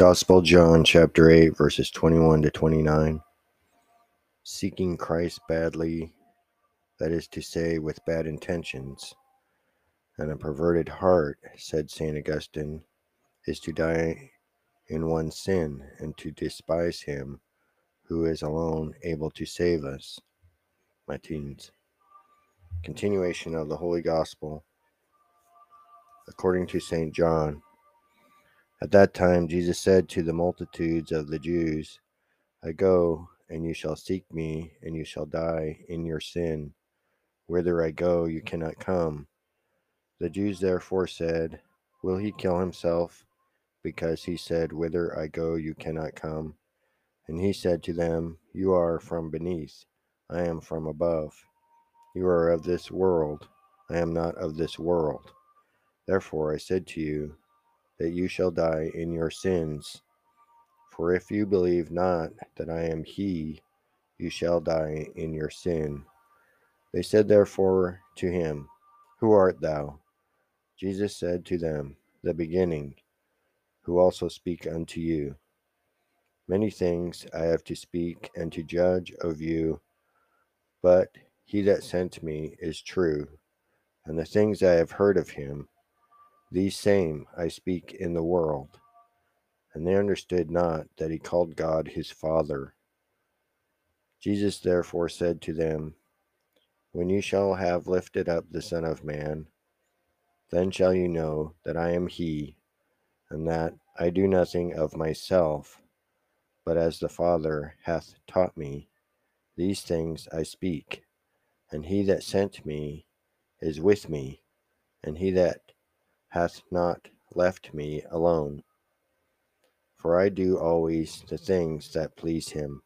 Gospel John chapter 8 verses 21 to 29. Seeking Christ badly, that is to say, with bad intentions, and a perverted heart, said St. Augustine, is to die in one's sin and to despise him who is alone able to save us. My teens. Continuation of the Holy Gospel according to St. John. At that time, Jesus said to the multitudes of the Jews, I go, and you shall seek me, and you shall die in your sin. Whither I go, you cannot come. The Jews therefore said, Will he kill himself? Because he said, Whither I go, you cannot come. And he said to them, You are from beneath, I am from above. You are of this world, I am not of this world. Therefore I said to you, that you shall die in your sins. For if you believe not that I am He, you shall die in your sin. They said therefore to him, Who art thou? Jesus said to them, The beginning, who also speak unto you. Many things I have to speak and to judge of you, but he that sent me is true, and the things I have heard of him these same I speak in the world. And they understood not that he called God his Father. Jesus therefore said to them, When you shall have lifted up the Son of Man, then shall you know that I am he, and that I do nothing of myself, but as the Father hath taught me, these things I speak. And he that sent me is with me, and he that hath not left me alone. For I do always the things that please him.